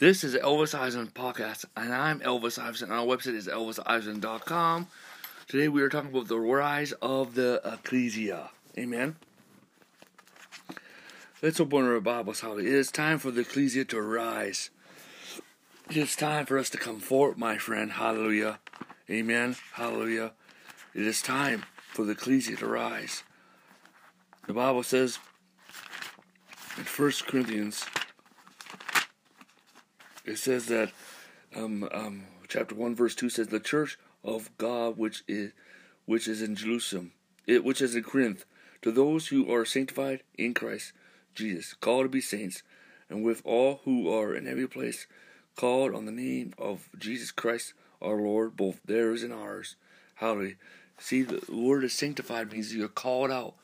This is Elvis Iverson Podcast, and I'm Elvis Iverson. Our website is elvisiverson.com. Today we are talking about the rise of the ecclesia. Amen. Let's open our Bibles. How it is time for the ecclesia to rise. It's time for us to come forth, my friend. Hallelujah. Amen. Hallelujah. It is time for the ecclesia to rise. The Bible says in 1 Corinthians it says that um, um, chapter one verse two says the church of God which is which is in Jerusalem, it which is in Corinth, to those who are sanctified in Christ Jesus, called to be saints, and with all who are in every place, called on the name of Jesus Christ our Lord, both theirs and ours. Hallelujah. See, the word is sanctified means you're called out.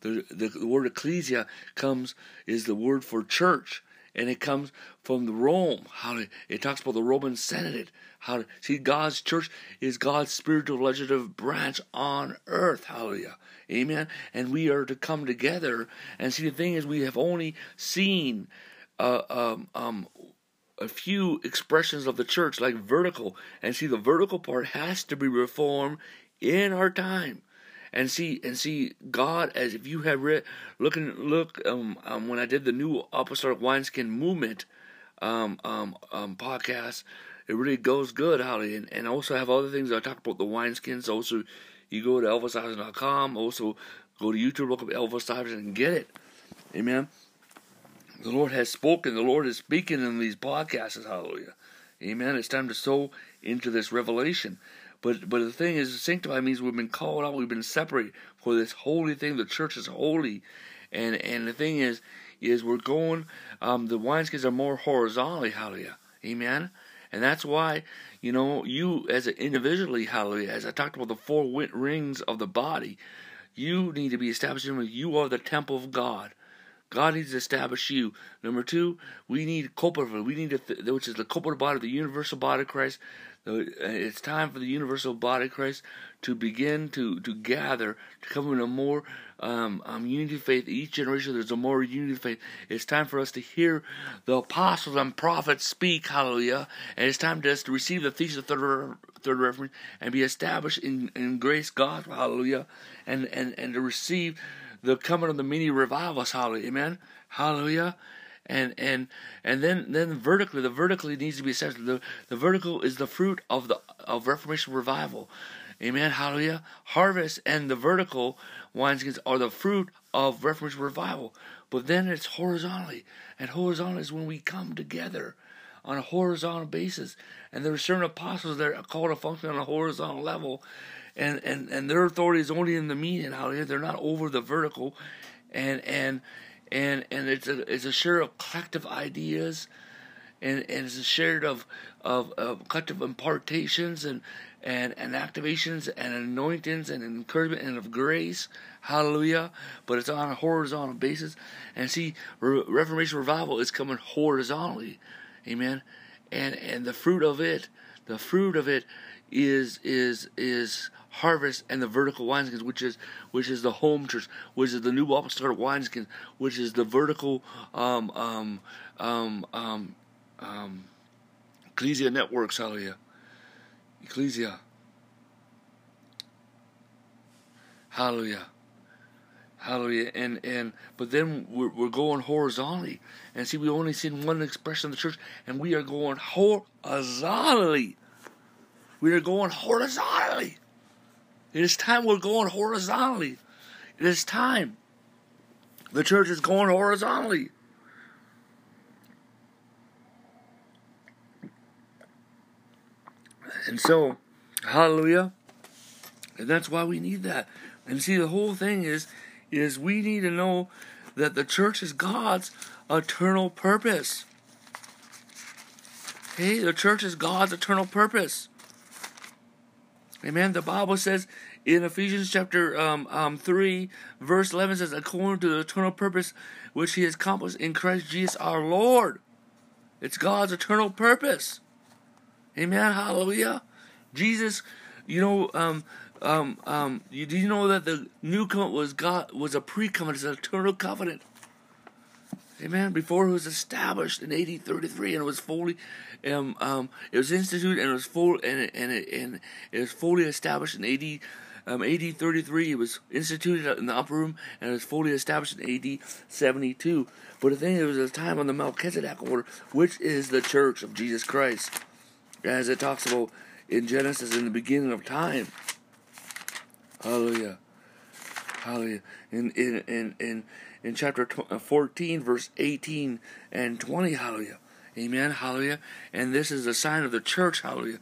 The, the, the word ecclesia comes is the word for church and it comes from the Rome. How to, it talks about the Roman Senate. How to, see God's church is God's spiritual legislative branch on earth. Hallelujah, Amen. And we are to come together. And see, the thing is, we have only seen uh, um, um, a few expressions of the church, like vertical. And see, the vertical part has to be reformed in our time and see and see God as if you have read looking look um, um when I did the new apostolic wineskin movement um um um podcast it really goes good Holly. And, and also have other things I talk about the wineskins. Also you go to elvisiverson.com also go to YouTube look up Elvis and get it. Amen? The Lord has spoken. The Lord is speaking in these podcasts hallelujah. Amen? It's time to sow into this revelation but but the thing is, sanctified means we've been called out, we've been separated for this holy thing. The church is holy, and and the thing is, is we're going. Um, the wineskins are more horizontally, hallelujah, amen. And that's why, you know, you as an individually, hallelujah, as I talked about the four rings of the body, you need to be established in you are the temple of God. God needs to establish you. Number two, we need corporate, we need to, which is the corporate body, the universal body of Christ, it's time for the universal body of Christ to begin to, to gather, to come in a more um, um, unity faith. Each generation there's a more unity of faith. It's time for us to hear the apostles and prophets speak, hallelujah. And it's time for us to receive the thesis of third, third reference and be established in, in grace God. hallelujah. And, and, and to receive the coming of the many revivals, hallelujah. Amen. Hallelujah and and and then then vertically the vertically needs to be assessed the the vertical is the fruit of the of reformation revival amen hallelujah harvest and the vertical wineskins are the fruit of reformation revival but then it's horizontally and horizontal is when we come together on a horizontal basis and there are certain apostles that are called to function on a horizontal level and and and their authority is only in the median out here. they're not over the vertical and and and and it's a it's a share of collective ideas, and, and it's a share of, of of collective impartations and and and activations and anointings and encouragement and of grace. Hallelujah! But it's on a horizontal basis, and see, Re- Reformation revival is coming horizontally, Amen. And and the fruit of it, the fruit of it, is is is harvest and the vertical wineskins, which is which is the home church, which is the new apostolic wineskins, which is the vertical um, um, um, um, um, ecclesia networks. Hallelujah, ecclesia. Hallelujah. Hallelujah. And and but then we're, we're going horizontally. And see, we only seen one expression of the church, and we are going horizontally. We are going horizontally. It is time we're going horizontally. It is time. The church is going horizontally. And so, hallelujah. And that's why we need that. And see, the whole thing is, is we need to know that the church is God's eternal purpose. Hey, the church is God's eternal purpose. Amen. The Bible says in Ephesians chapter um, um, 3, verse 11 says, according to the eternal purpose which he has accomplished in Christ Jesus our Lord. It's God's eternal purpose. Amen. Hallelujah. Jesus, you know, um, um, um, you, do you know that the new covenant was God was a pre-covenant, it's an eternal covenant. Amen. Before it was established in AD 33, and it was fully, um, um, it was instituted and it was full, and it, and it, and it was fully established in AD, um, AD 33. It was instituted in the upper room, and it was fully established in AD 72. But the thing is, it was a time on the Melchizedek order, which is the Church of Jesus Christ, as it talks about in Genesis in the beginning of time. Hallelujah. Hallelujah. In in in in in chapter uh, 14, verse 18 and 20. Hallelujah. Amen. Hallelujah. And this is a sign of the church. Hallelujah.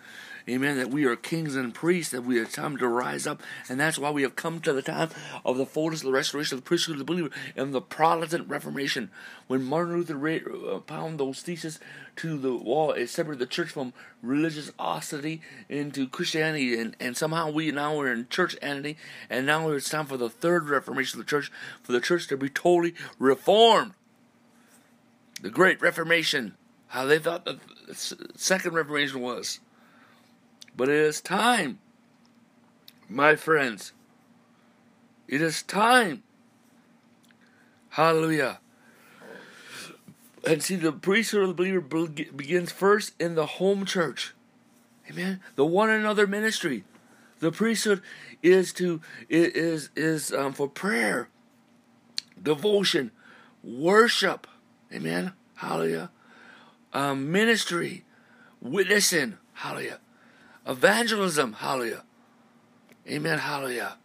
Amen. That we are kings and priests, that we have time to rise up. And that's why we have come to the time of the fullness of the restoration of the priesthood of the believer and the Protestant Reformation. When Martin Luther uh, pounded those theses to the wall, it separated the church from religious austerity into Christianity. And, and somehow we now are in church entity. And now it's time for the third Reformation of the church, for the church to be totally reformed. The Great Reformation. How they thought the Second Reformation was. But it is time, my friends. It is time. Hallelujah. And see, the priesthood of the believer begins first in the home church. Amen. The one another ministry. The priesthood is to is is um, for prayer, devotion, worship. Amen. Hallelujah. Um, ministry, witnessing. Hallelujah. Evangelism. Hallelujah. Amen. Hallelujah.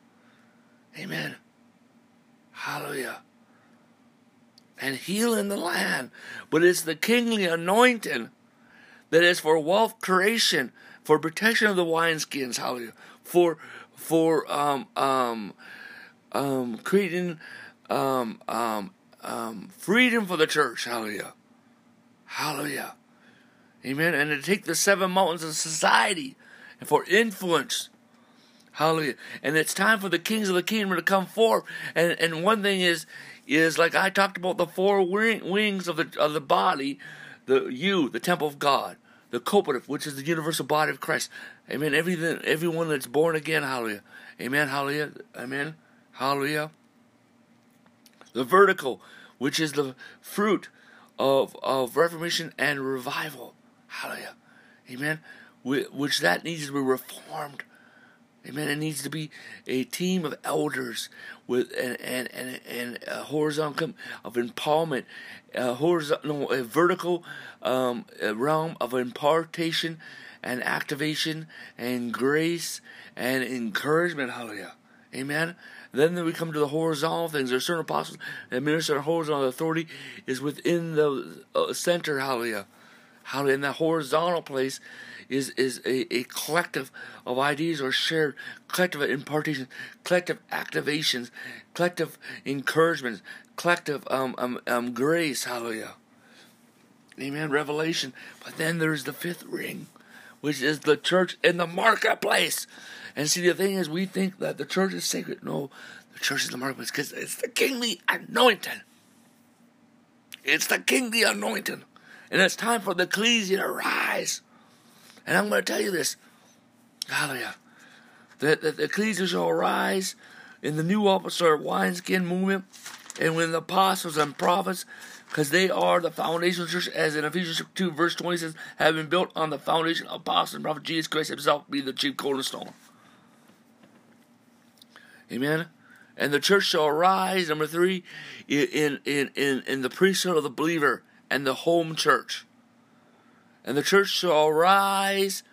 Amen. Hallelujah. And healing the land. But it's the kingly anointing that is for wealth creation, for protection of the wineskins. Hallelujah. For for um um um creating um um um freedom for the church. Hallelujah. Hallelujah. Amen. And to take the seven mountains of society and for influence. Hallelujah. And it's time for the kings of the kingdom to come forth. And and one thing is is like I talked about the four wings of the of the body, the you, the temple of God, the cooperative, which is the universal body of Christ. Amen. Everything everyone that's born again, hallelujah. Amen. Hallelujah. Amen. Hallelujah. The vertical, which is the fruit of of reformation and revival. Hallelujah. Amen which that needs to be reformed. Amen. It needs to be a team of elders with and and and, and a horizontal of empowerment, a horizontal, a vertical um, realm of impartation and activation and grace and encouragement. Hallelujah. Amen. Then we come to the horizontal things. There are certain apostles that minister horizontal authority is within the uh, center. Hallelujah. Hallelujah. In that horizontal place is is a, a collective of ideas or shared collective impartations, collective activations, collective encouragements, collective um, um, um, grace. Hallelujah. Amen. Revelation. But then there's the fifth ring, which is the church in the marketplace. And see, the thing is, we think that the church is sacred. No, the church is the marketplace because it's the kingly anointing. It's the kingly anointing. And it's time for the ecclesia to rise. And I'm going to tell you this. Hallelujah. That, that the ecclesia shall arise in the new apostolic wineskin movement and when the apostles and prophets, because they are the foundation of the church, as in Ephesians 2, verse 20 says, have been built on the foundation of apostles and prophet Jesus Christ himself be the chief cornerstone. Amen. And the church shall arise, number three, in, in, in, in the priesthood of the believer and the home church and the church shall rise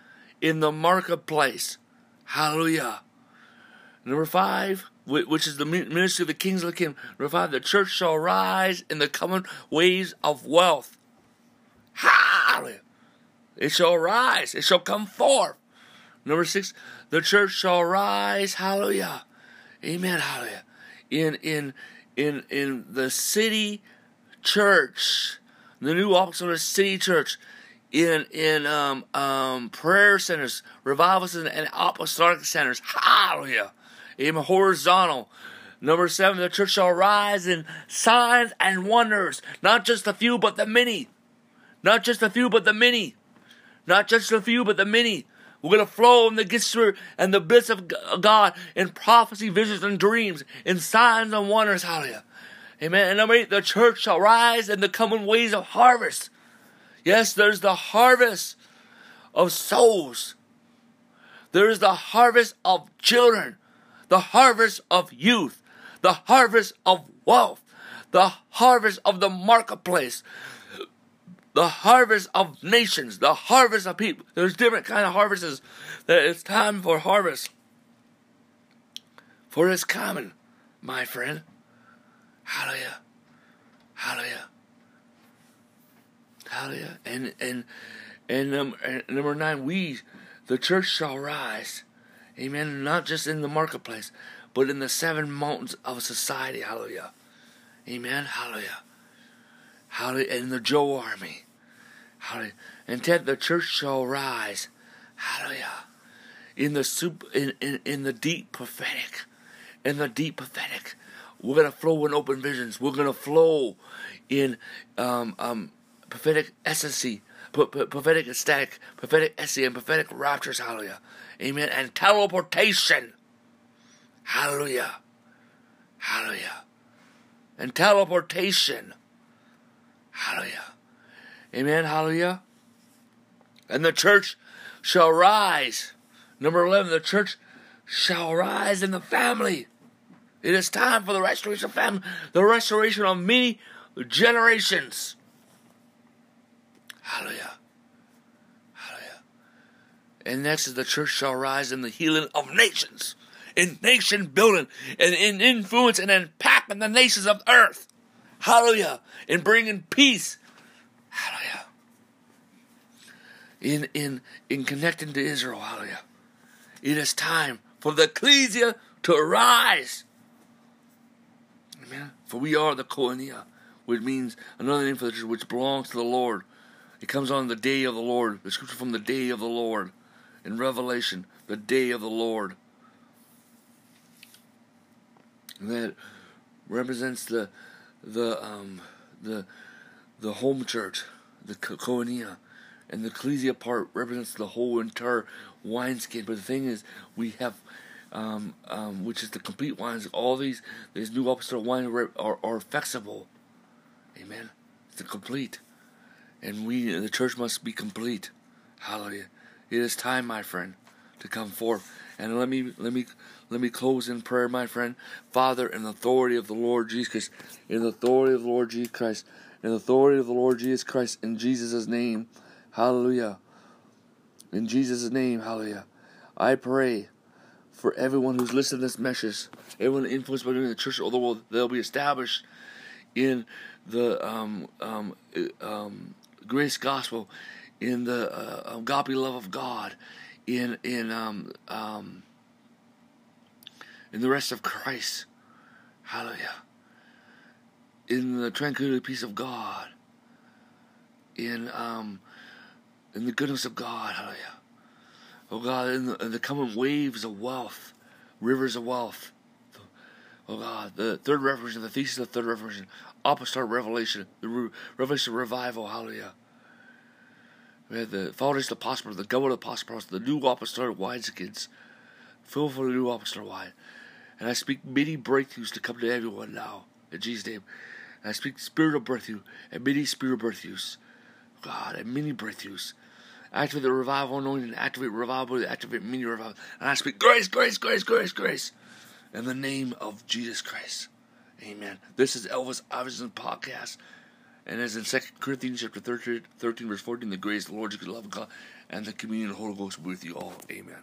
in the marketplace. Hallelujah. Number five, which is the ministry of the kings of the kingdom. Number five, the church shall rise in the common ways of wealth. Hallelujah. It shall rise. It shall come forth. Number six, the church shall rise. Hallelujah. Amen. Hallelujah. In in in in the city church, the new office of the city church in in um, um, prayer centers, revival centers, and apostolic centers. Hallelujah. Even horizontal. Number seven, the church shall rise in signs and wonders. Not just a few, but the many. Not just a few, but the many. Not just a few, but the many. We're going to flow in the gifts and the bliss of God in prophecy, visions, and dreams, in signs and wonders. Hallelujah. Amen. And number eight, the church shall rise in the coming ways of harvest. Yes, there's the harvest of souls. There is the harvest of children, the harvest of youth, the harvest of wealth, the harvest of the marketplace, the harvest of nations, the harvest of people. There's different kind of harvests. That it's time for harvest. For it's coming, my friend. Hallelujah. Hallelujah. Hallelujah. And and and, and number nine, we, the church, shall rise. Amen. Not just in the marketplace, but in the seven mountains of society. Hallelujah. Amen. Hallelujah. Hallelujah. And the Joel army. Hallelujah. And ten, the church shall rise. Hallelujah. In the soup, in, in, in the deep prophetic. In the deep prophetic. We're gonna flow in open visions. We're gonna flow in um, um, prophetic ecstasy, prophetic ecstatic, prophetic ecstasy, and prophetic raptures. Hallelujah. Amen. And teleportation. Hallelujah. Hallelujah. And teleportation. Hallelujah. Amen. Hallelujah. And the church shall rise. Number 11, the church shall rise in the family. It is time for the restoration of family, the restoration of many generations. Hallelujah. Hallelujah. And next is the church shall rise in the healing of nations, in nation building, and in influence and impacting the nations of earth. Hallelujah. In bringing peace. Hallelujah. In, in, in connecting to Israel. Hallelujah. It is time for the ecclesia to arise Amen. For we are the koinonia, which means another name for the church, which belongs to the Lord. It comes on the day of the Lord. The scripture from the day of the Lord in Revelation, the day of the Lord. And that represents the the um, the the home church, the koinonia, and the ecclesia part represents the whole entire wineskin. But the thing is, we have um, um, which is the complete wines. All these these new apostolic wines are, are, are flexible. Amen. It's the complete, and we the church must be complete. Hallelujah. It is time, my friend, to come forth. And let me let me let me close in prayer, my friend. Father, in the authority of the Lord Jesus in the authority of the Lord Jesus Christ, in the authority of the Lord Jesus Christ, in Jesus' name, hallelujah. In Jesus' name, hallelujah. I pray for everyone who's listening to this message, everyone influenced by the church of the world, they'll be established in the um, um, um, grace gospel, in the uh, agape love of God, in in um, um, in the rest of Christ. Hallelujah. In the tranquility peace of God. In um, in the goodness of God. Hallelujah. Oh God, in the, in the coming waves of wealth, rivers of wealth. Oh uh, God, the third revelation, the thesis of the third revelation, apostolic revelation, the re- revelation revival, hallelujah. We have the foundation of the apostle, the governor of the apostle, the new apostolic wineskins, filled for the new apostolic wine. And I speak many breakthroughs to come to everyone now, in Jesus' name. And I speak spirit of breakthrough, and many spirit breakthroughs. God, and many breakthroughs activate the revival anointing, activate revival, activate mini revival. And I speak grace, grace, grace, grace, grace. In the name of Jesus Christ. Amen. This is Elvis Iverson podcast. And as in 2 Corinthians chapter 13, 13 verse 14, the grace, of the Lord, love of God, and the communion of the Holy Ghost be with you all. Amen.